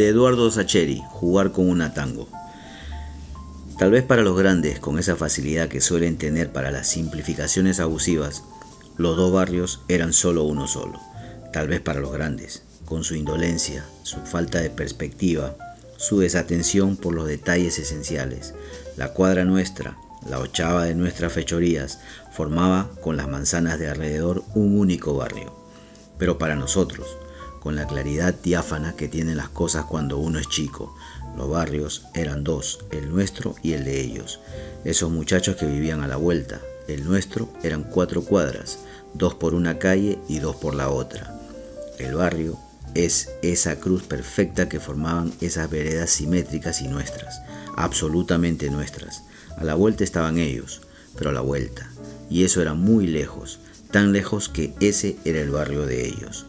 De Eduardo Sacheri, Jugar con una tango. Tal vez para los grandes, con esa facilidad que suelen tener para las simplificaciones abusivas, los dos barrios eran solo uno solo. Tal vez para los grandes, con su indolencia, su falta de perspectiva, su desatención por los detalles esenciales. La cuadra nuestra, la ochava de nuestras fechorías, formaba con las manzanas de alrededor un único barrio. Pero para nosotros, con la claridad diáfana que tienen las cosas cuando uno es chico, los barrios eran dos, el nuestro y el de ellos. Esos muchachos que vivían a la vuelta, el nuestro eran cuatro cuadras, dos por una calle y dos por la otra. El barrio es esa cruz perfecta que formaban esas veredas simétricas y nuestras, absolutamente nuestras. A la vuelta estaban ellos, pero a la vuelta. Y eso era muy lejos, tan lejos que ese era el barrio de ellos.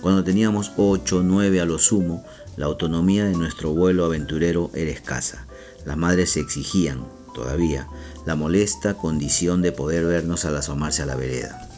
Cuando teníamos ocho o nueve a lo sumo, la autonomía de nuestro vuelo aventurero era escasa. Las madres se exigían, todavía, la molesta condición de poder vernos al asomarse a la vereda.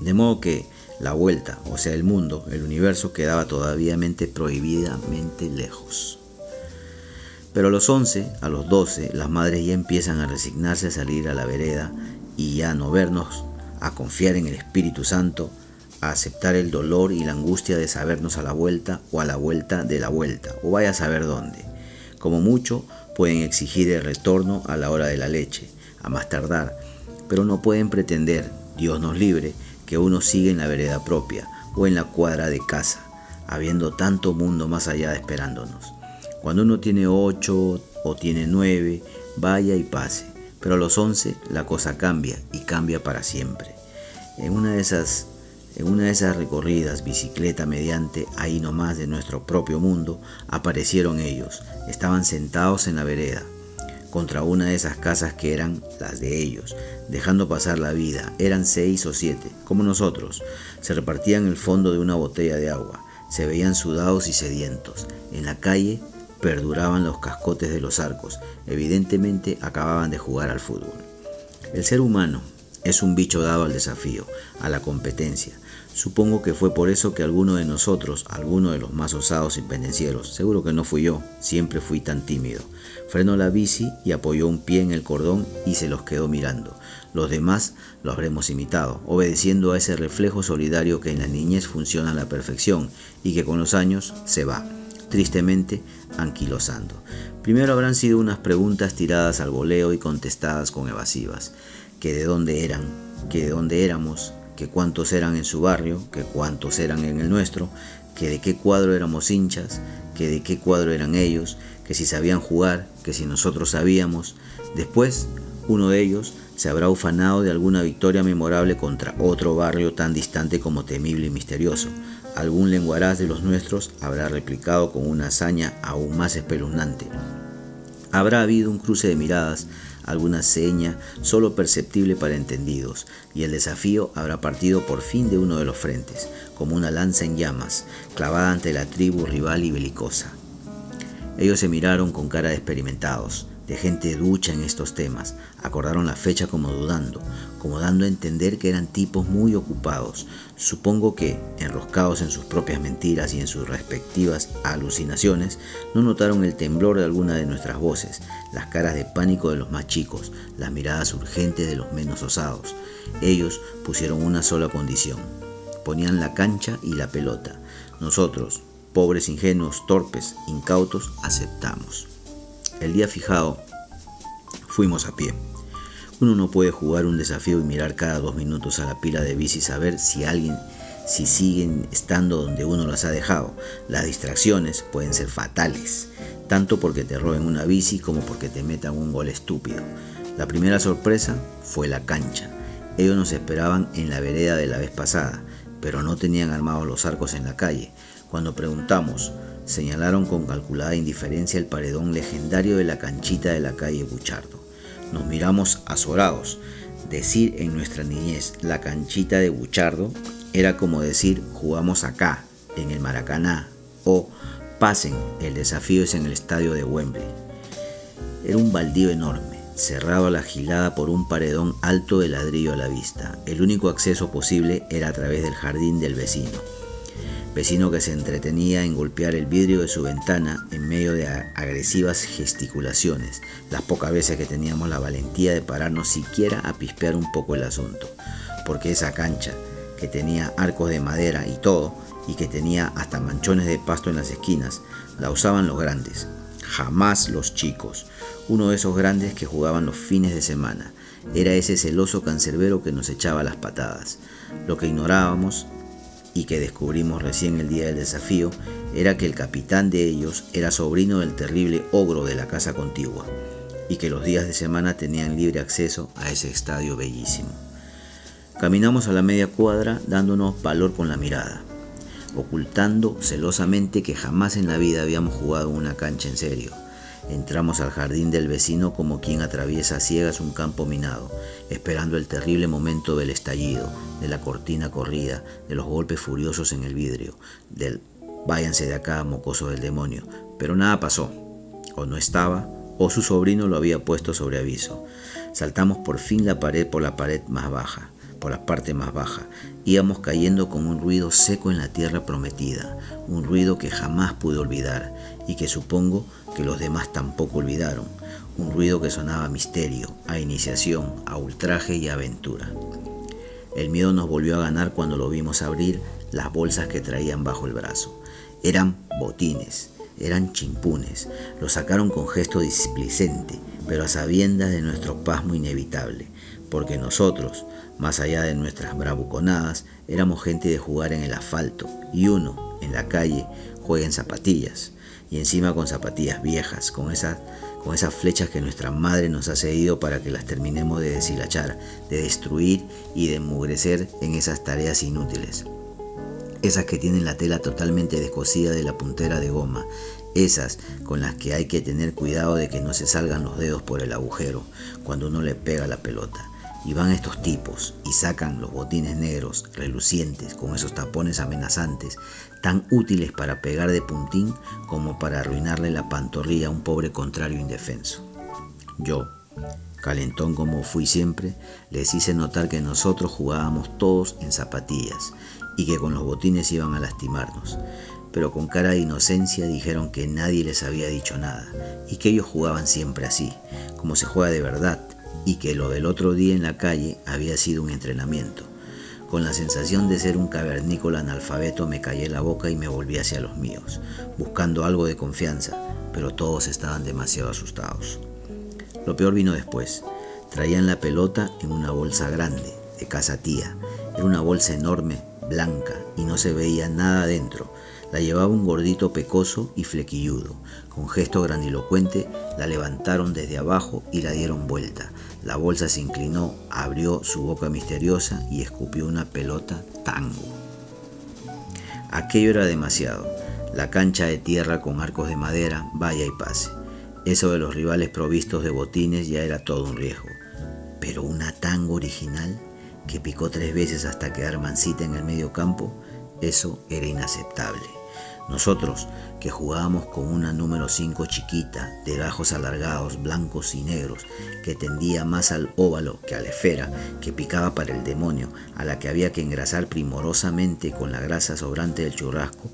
De modo que la vuelta, o sea, el mundo, el universo, quedaba todavía prohibidamente lejos. Pero a los 11, a los 12, las madres ya empiezan a resignarse a salir a la vereda y ya no vernos, a confiar en el Espíritu Santo, a aceptar el dolor y la angustia de sabernos a la vuelta o a la vuelta de la vuelta, o vaya a saber dónde. Como mucho, pueden exigir el retorno a la hora de la leche, a más tardar, pero no pueden pretender, Dios nos libre, que uno siga en la vereda propia o en la cuadra de casa, habiendo tanto mundo más allá esperándonos. Cuando uno tiene ocho o tiene nueve, vaya y pase, pero a los once la cosa cambia y cambia para siempre. En una de esas en una de esas recorridas, bicicleta mediante, ahí nomás de nuestro propio mundo, aparecieron ellos. Estaban sentados en la vereda, contra una de esas casas que eran las de ellos, dejando pasar la vida. Eran seis o siete, como nosotros. Se repartían el fondo de una botella de agua. Se veían sudados y sedientos. En la calle perduraban los cascotes de los arcos. Evidentemente acababan de jugar al fútbol. El ser humano es un bicho dado al desafío, a la competencia. Supongo que fue por eso que alguno de nosotros, alguno de los más osados y pendencieros, seguro que no fui yo, siempre fui tan tímido, frenó la bici y apoyó un pie en el cordón y se los quedó mirando. Los demás lo habremos imitado, obedeciendo a ese reflejo solidario que en la niñez funciona a la perfección y que con los años se va, tristemente anquilosando. Primero habrán sido unas preguntas tiradas al voleo y contestadas con evasivas, que de dónde eran, que de dónde éramos, que cuántos eran en su barrio, que cuántos eran en el nuestro, que de qué cuadro éramos hinchas, que de qué cuadro eran ellos, que si sabían jugar, que si nosotros sabíamos. Después, uno de ellos se habrá ufanado de alguna victoria memorable contra otro barrio tan distante como temible y misterioso. Algún lenguaraz de los nuestros habrá replicado con una hazaña aún más espeluznante. Habrá habido un cruce de miradas alguna seña solo perceptible para entendidos, y el desafío habrá partido por fin de uno de los frentes, como una lanza en llamas, clavada ante la tribu rival y belicosa. Ellos se miraron con cara de experimentados, de gente ducha en estos temas, acordaron la fecha como dudando, como dando a entender que eran tipos muy ocupados. Supongo que, enroscados en sus propias mentiras y en sus respectivas alucinaciones, no notaron el temblor de alguna de nuestras voces, las caras de pánico de los más chicos, las miradas urgentes de los menos osados. Ellos pusieron una sola condición. Ponían la cancha y la pelota. Nosotros, pobres ingenuos, torpes, incautos, aceptamos. El día fijado, fuimos a pie. Uno no puede jugar un desafío y mirar cada dos minutos a la pila de bici y saber si alguien, si siguen estando donde uno las ha dejado. Las distracciones pueden ser fatales, tanto porque te roben una bici como porque te metan un gol estúpido. La primera sorpresa fue la cancha. Ellos nos esperaban en la vereda de la vez pasada, pero no tenían armados los arcos en la calle. Cuando preguntamos señalaron con calculada indiferencia el paredón legendario de la canchita de la calle Buchardo. Nos miramos azorados. Decir en nuestra niñez la canchita de Buchardo era como decir jugamos acá, en el Maracaná, o pasen, el desafío es en el estadio de Wembley. Era un baldío enorme, cerrado a la gilada por un paredón alto de ladrillo a la vista. El único acceso posible era a través del jardín del vecino. Vecino que se entretenía en golpear el vidrio de su ventana en medio de agresivas gesticulaciones, las pocas veces que teníamos la valentía de pararnos siquiera a pispear un poco el asunto, porque esa cancha, que tenía arcos de madera y todo, y que tenía hasta manchones de pasto en las esquinas, la usaban los grandes, jamás los chicos, uno de esos grandes que jugaban los fines de semana, era ese celoso cancerbero que nos echaba las patadas. Lo que ignorábamos y que descubrimos recién el día del desafío era que el capitán de ellos era sobrino del terrible ogro de la casa contigua y que los días de semana tenían libre acceso a ese estadio bellísimo. Caminamos a la media cuadra dándonos valor con la mirada, ocultando celosamente que jamás en la vida habíamos jugado una cancha en serio Entramos al jardín del vecino como quien atraviesa a ciegas un campo minado, esperando el terrible momento del estallido, de la cortina corrida, de los golpes furiosos en el vidrio, del váyanse de acá, mocoso del demonio. Pero nada pasó. O no estaba, o su sobrino lo había puesto sobre aviso. Saltamos por fin la pared por la pared más baja, por la parte más baja. Íbamos cayendo con un ruido seco en la tierra prometida, un ruido que jamás pude olvidar y que supongo que los demás tampoco olvidaron, un ruido que sonaba a misterio, a iniciación, a ultraje y aventura. El miedo nos volvió a ganar cuando lo vimos abrir las bolsas que traían bajo el brazo. Eran botines, eran chimpunes, los sacaron con gesto displicente, pero a sabiendas de nuestro pasmo inevitable, porque nosotros, más allá de nuestras bravuconadas, éramos gente de jugar en el asfalto, y uno, en la calle, juega en zapatillas y encima con zapatillas viejas, con esas, con esas flechas que nuestra madre nos ha cedido para que las terminemos de deshilachar, de destruir y de enmugrecer en esas tareas inútiles. Esas que tienen la tela totalmente descosida de la puntera de goma, esas con las que hay que tener cuidado de que no se salgan los dedos por el agujero cuando uno le pega la pelota. Y van estos tipos y sacan los botines negros, relucientes, con esos tapones amenazantes, tan útiles para pegar de puntín como para arruinarle la pantorrilla a un pobre contrario indefenso. Yo, calentón como fui siempre, les hice notar que nosotros jugábamos todos en zapatillas y que con los botines iban a lastimarnos, pero con cara de inocencia dijeron que nadie les había dicho nada y que ellos jugaban siempre así, como se juega de verdad, y que lo del otro día en la calle había sido un entrenamiento. Con la sensación de ser un cavernícola analfabeto me callé la boca y me volví hacia los míos, buscando algo de confianza, pero todos estaban demasiado asustados. Lo peor vino después. Traían la pelota en una bolsa grande, de casa tía. Era una bolsa enorme, blanca, y no se veía nada dentro. La llevaba un gordito pecoso y flequilludo. Con gesto grandilocuente la levantaron desde abajo y la dieron vuelta. La bolsa se inclinó, abrió su boca misteriosa y escupió una pelota tango. Aquello era demasiado. La cancha de tierra con arcos de madera, vaya y pase. Eso de los rivales provistos de botines ya era todo un riesgo. Pero una tango original, que picó tres veces hasta quedar mansita en el medio campo, eso era inaceptable. Nosotros, que jugábamos con una número 5 chiquita, de gajos alargados, blancos y negros, que tendía más al óvalo que a la esfera, que picaba para el demonio, a la que había que engrasar primorosamente con la grasa sobrante del churrasco,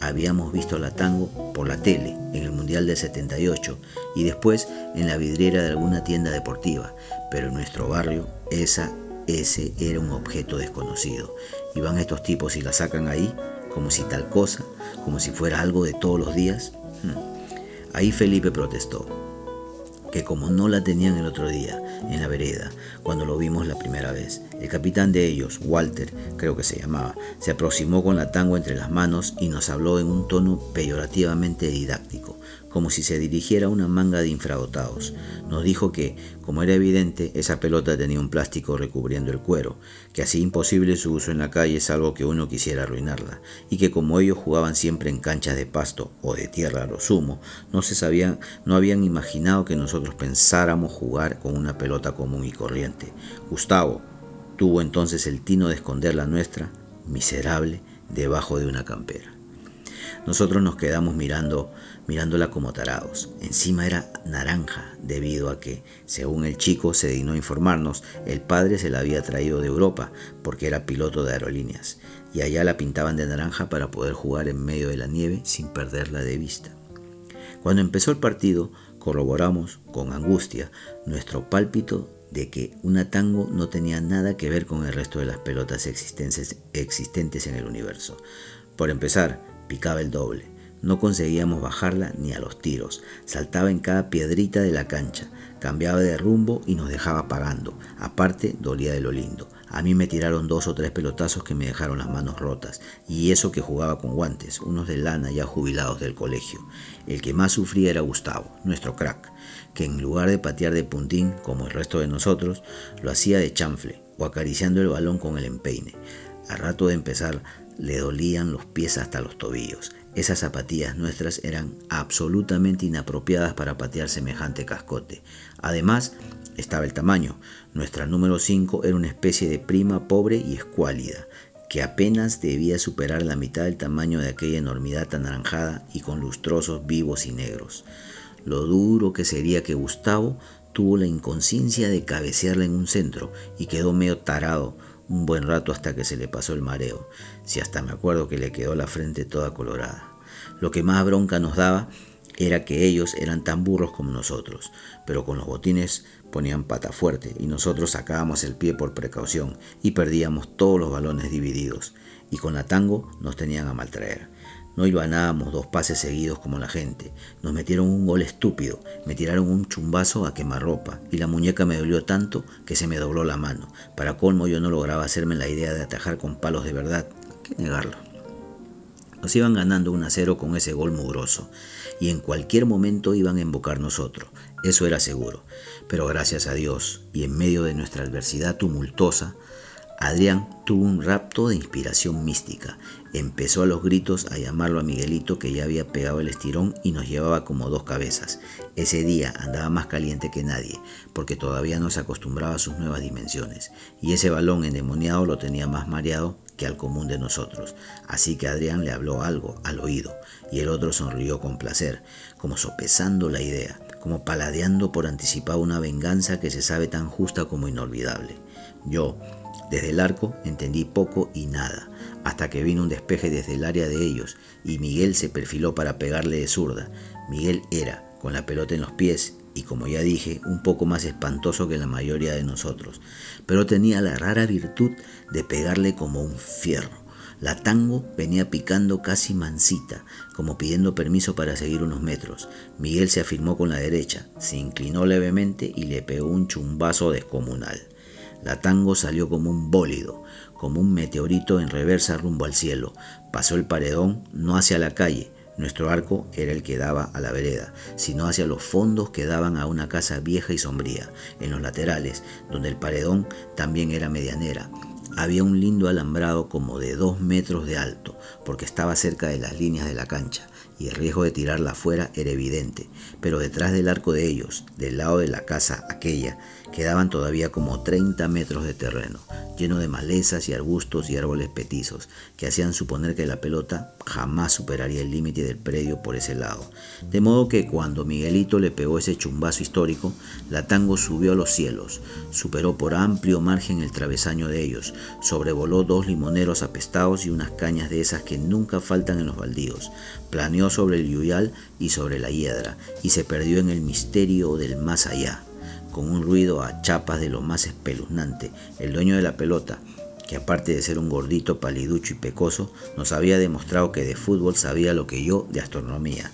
habíamos visto la tango por la tele en el Mundial del 78 y después en la vidriera de alguna tienda deportiva, pero en nuestro barrio esa, ese era un objeto desconocido. Y van estos tipos y la sacan ahí como si tal cosa, como si fuera algo de todos los días. Hmm. Ahí Felipe protestó, que como no la tenían el otro día, en la vereda, cuando lo vimos la primera vez, el capitán de ellos, Walter, creo que se llamaba, se aproximó con la tango entre las manos y nos habló en un tono peyorativamente didáctico, como si se dirigiera a una manga de infradotados. Nos dijo que, como era evidente, esa pelota tenía un plástico recubriendo el cuero, que hacía imposible su uso en la calle salvo que uno quisiera arruinarla, y que como ellos jugaban siempre en canchas de pasto o de tierra a lo sumo, no se sabían, no habían imaginado que nosotros pensáramos jugar con una pelota común y corriente. Gustavo tuvo entonces el tino de esconder la nuestra, miserable, debajo de una campera. Nosotros nos quedamos mirando, mirándola como tarados. Encima era naranja, debido a que, según el chico se dignó informarnos, el padre se la había traído de Europa, porque era piloto de aerolíneas, y allá la pintaban de naranja para poder jugar en medio de la nieve sin perderla de vista. Cuando empezó el partido, corroboramos con angustia nuestro pálpito de que una tango no tenía nada que ver con el resto de las pelotas existentes en el universo. Por empezar, picaba el doble. No conseguíamos bajarla ni a los tiros. Saltaba en cada piedrita de la cancha, cambiaba de rumbo y nos dejaba pagando. Aparte, dolía de lo lindo. A mí me tiraron dos o tres pelotazos que me dejaron las manos rotas, y eso que jugaba con guantes, unos de lana ya jubilados del colegio. El que más sufría era Gustavo, nuestro crack que en lugar de patear de puntín, como el resto de nosotros, lo hacía de chanfle o acariciando el balón con el empeine. A rato de empezar le dolían los pies hasta los tobillos. Esas zapatillas nuestras eran absolutamente inapropiadas para patear semejante cascote. Además, estaba el tamaño. Nuestra número 5 era una especie de prima pobre y escuálida, que apenas debía superar la mitad del tamaño de aquella enormidad anaranjada y con lustrosos vivos y negros lo duro que sería que Gustavo tuvo la inconsciencia de cabecearla en un centro y quedó medio tarado un buen rato hasta que se le pasó el mareo, si hasta me acuerdo que le quedó la frente toda colorada. Lo que más bronca nos daba era que ellos eran tan burros como nosotros, pero con los botines ponían pata fuerte y nosotros sacábamos el pie por precaución y perdíamos todos los balones divididos, y con la tango nos tenían a maltraer. No ibanábamos dos pases seguidos como la gente. Nos metieron un gol estúpido, me tiraron un chumbazo a quemarropa y la muñeca me dolió tanto que se me dobló la mano. Para colmo yo no lograba hacerme la idea de atajar con palos de verdad. ¿Qué negarlo? Nos iban ganando un a 0 con ese gol mugroso y en cualquier momento iban a embocar nosotros, eso era seguro. Pero gracias a Dios y en medio de nuestra adversidad tumultuosa, Adrián tuvo un rapto de inspiración mística. Empezó a los gritos a llamarlo a Miguelito que ya había pegado el estirón y nos llevaba como dos cabezas. Ese día andaba más caliente que nadie, porque todavía no se acostumbraba a sus nuevas dimensiones, y ese balón endemoniado lo tenía más mareado que al común de nosotros. Así que Adrián le habló algo al oído, y el otro sonrió con placer, como sopesando la idea, como paladeando por anticipar una venganza que se sabe tan justa como inolvidable. Yo, desde el arco entendí poco y nada, hasta que vino un despeje desde el área de ellos y Miguel se perfiló para pegarle de zurda. Miguel era, con la pelota en los pies y como ya dije, un poco más espantoso que la mayoría de nosotros, pero tenía la rara virtud de pegarle como un fierro. La tango venía picando casi mansita, como pidiendo permiso para seguir unos metros. Miguel se afirmó con la derecha, se inclinó levemente y le pegó un chumbazo descomunal. La tango salió como un bólido, como un meteorito en reversa rumbo al cielo. Pasó el paredón, no hacia la calle, nuestro arco era el que daba a la vereda, sino hacia los fondos que daban a una casa vieja y sombría, en los laterales, donde el paredón también era medianera. Había un lindo alambrado como de dos metros de alto, porque estaba cerca de las líneas de la cancha, y el riesgo de tirarla afuera era evidente, pero detrás del arco de ellos, del lado de la casa aquella, Quedaban todavía como 30 metros de terreno, lleno de malezas y arbustos y árboles petizos, que hacían suponer que la pelota jamás superaría el límite del predio por ese lado. De modo que cuando Miguelito le pegó ese chumbazo histórico, la tango subió a los cielos, superó por amplio margen el travesaño de ellos, sobrevoló dos limoneros apestados y unas cañas de esas que nunca faltan en los baldíos, planeó sobre el yuyal y sobre la hiedra, y se perdió en el misterio del más allá con un ruido a chapas de lo más espeluznante. El dueño de la pelota, que aparte de ser un gordito paliducho y pecoso, nos había demostrado que de fútbol sabía lo que yo de astronomía.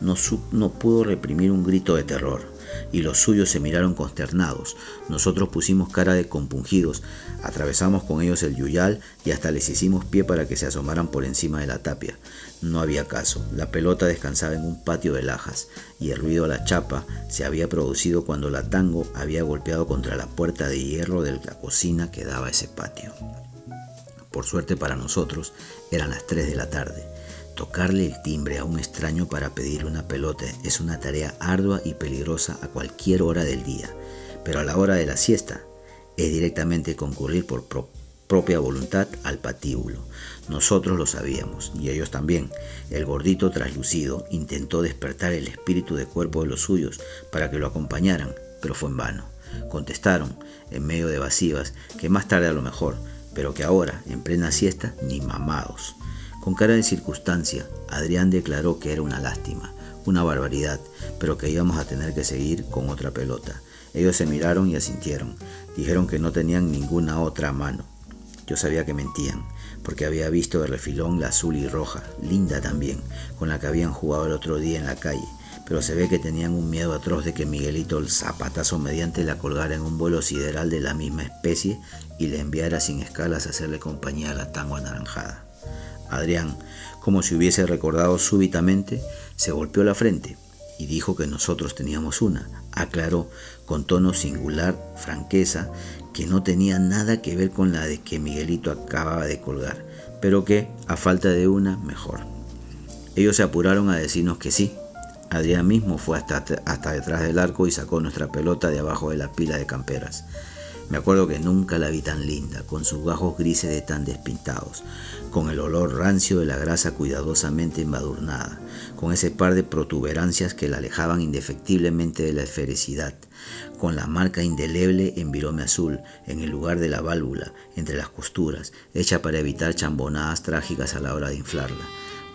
No, no pudo reprimir un grito de terror y los suyos se miraron consternados. Nosotros pusimos cara de compungidos, atravesamos con ellos el yuyal y hasta les hicimos pie para que se asomaran por encima de la tapia. No había caso, la pelota descansaba en un patio de lajas y el ruido a la chapa se había producido cuando la tango había golpeado contra la puerta de hierro de la cocina que daba ese patio. Por suerte para nosotros, eran las 3 de la tarde Tocarle el timbre a un extraño para pedirle una pelota es una tarea ardua y peligrosa a cualquier hora del día, pero a la hora de la siesta es directamente concurrir por propia voluntad al patíbulo. Nosotros lo sabíamos, y ellos también. El gordito traslucido intentó despertar el espíritu de cuerpo de los suyos para que lo acompañaran, pero fue en vano. Contestaron, en medio de evasivas, que más tarde a lo mejor, pero que ahora, en plena siesta, ni mamados. Con cara de circunstancia, Adrián declaró que era una lástima, una barbaridad, pero que íbamos a tener que seguir con otra pelota. Ellos se miraron y asintieron. Dijeron que no tenían ninguna otra mano. Yo sabía que mentían, porque había visto de refilón la azul y roja, linda también, con la que habían jugado el otro día en la calle, pero se ve que tenían un miedo atroz de que Miguelito el zapatazo mediante la colgara en un vuelo sideral de la misma especie y le enviara sin escalas a hacerle compañía a la tango anaranjada. Adrián, como si hubiese recordado súbitamente, se golpeó la frente y dijo que nosotros teníamos una. Aclaró con tono singular, franqueza, que no tenía nada que ver con la de que Miguelito acababa de colgar, pero que, a falta de una, mejor. Ellos se apuraron a decirnos que sí. Adrián mismo fue hasta, hasta detrás del arco y sacó nuestra pelota de abajo de la pila de camperas. Me acuerdo que nunca la vi tan linda, con sus gajos grises de tan despintados, con el olor rancio de la grasa cuidadosamente embadurnada, con ese par de protuberancias que la alejaban indefectiblemente de la esfericidad, con la marca indeleble en virome azul, en el lugar de la válvula, entre las costuras, hecha para evitar chambonadas trágicas a la hora de inflarla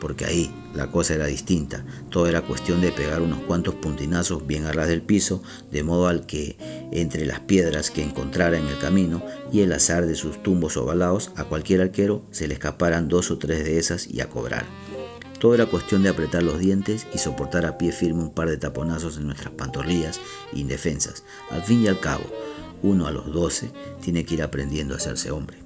porque ahí la cosa era distinta, todo era cuestión de pegar unos cuantos puntinazos bien a ras del piso, de modo al que entre las piedras que encontrara en el camino y el azar de sus tumbos ovalados, a cualquier arquero se le escaparan dos o tres de esas y a cobrar. Todo era cuestión de apretar los dientes y soportar a pie firme un par de taponazos en nuestras pantorrillas indefensas. Al fin y al cabo, uno a los doce tiene que ir aprendiendo a hacerse hombre.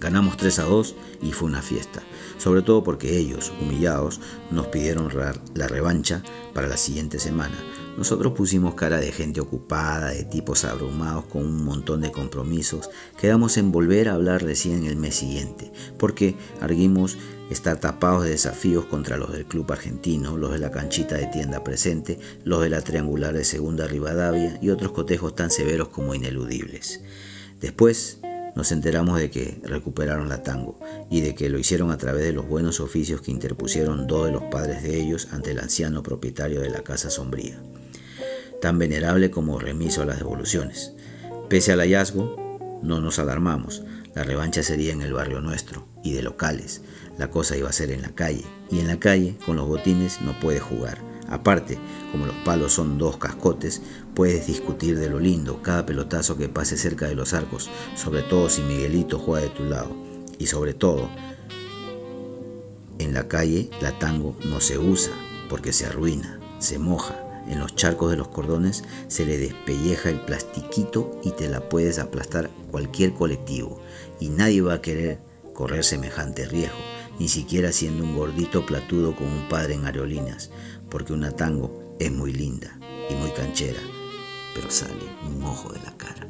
Ganamos 3 a 2 y fue una fiesta, sobre todo porque ellos, humillados, nos pidieron la revancha para la siguiente semana. Nosotros pusimos cara de gente ocupada, de tipos abrumados con un montón de compromisos. Quedamos en volver a hablar recién el mes siguiente, porque arguimos estar tapados de desafíos contra los del club argentino, los de la canchita de tienda presente, los de la triangular de segunda Rivadavia y otros cotejos tan severos como ineludibles. Después, nos enteramos de que recuperaron la tango y de que lo hicieron a través de los buenos oficios que interpusieron dos de los padres de ellos ante el anciano propietario de la casa sombría, tan venerable como remiso a las devoluciones. Pese al hallazgo, no nos alarmamos, la revancha sería en el barrio nuestro y de locales, la cosa iba a ser en la calle, y en la calle, con los botines, no puede jugar. Aparte, como los palos son dos cascotes, puedes discutir de lo lindo cada pelotazo que pase cerca de los arcos, sobre todo si Miguelito juega de tu lado. Y sobre todo, en la calle la tango no se usa porque se arruina, se moja. En los charcos de los cordones se le despelleja el plastiquito y te la puedes aplastar cualquier colectivo. Y nadie va a querer correr semejante riesgo, ni siquiera siendo un gordito platudo con un padre en aerolíneas porque una tango es muy linda y muy canchera, pero sale un ojo de la cara.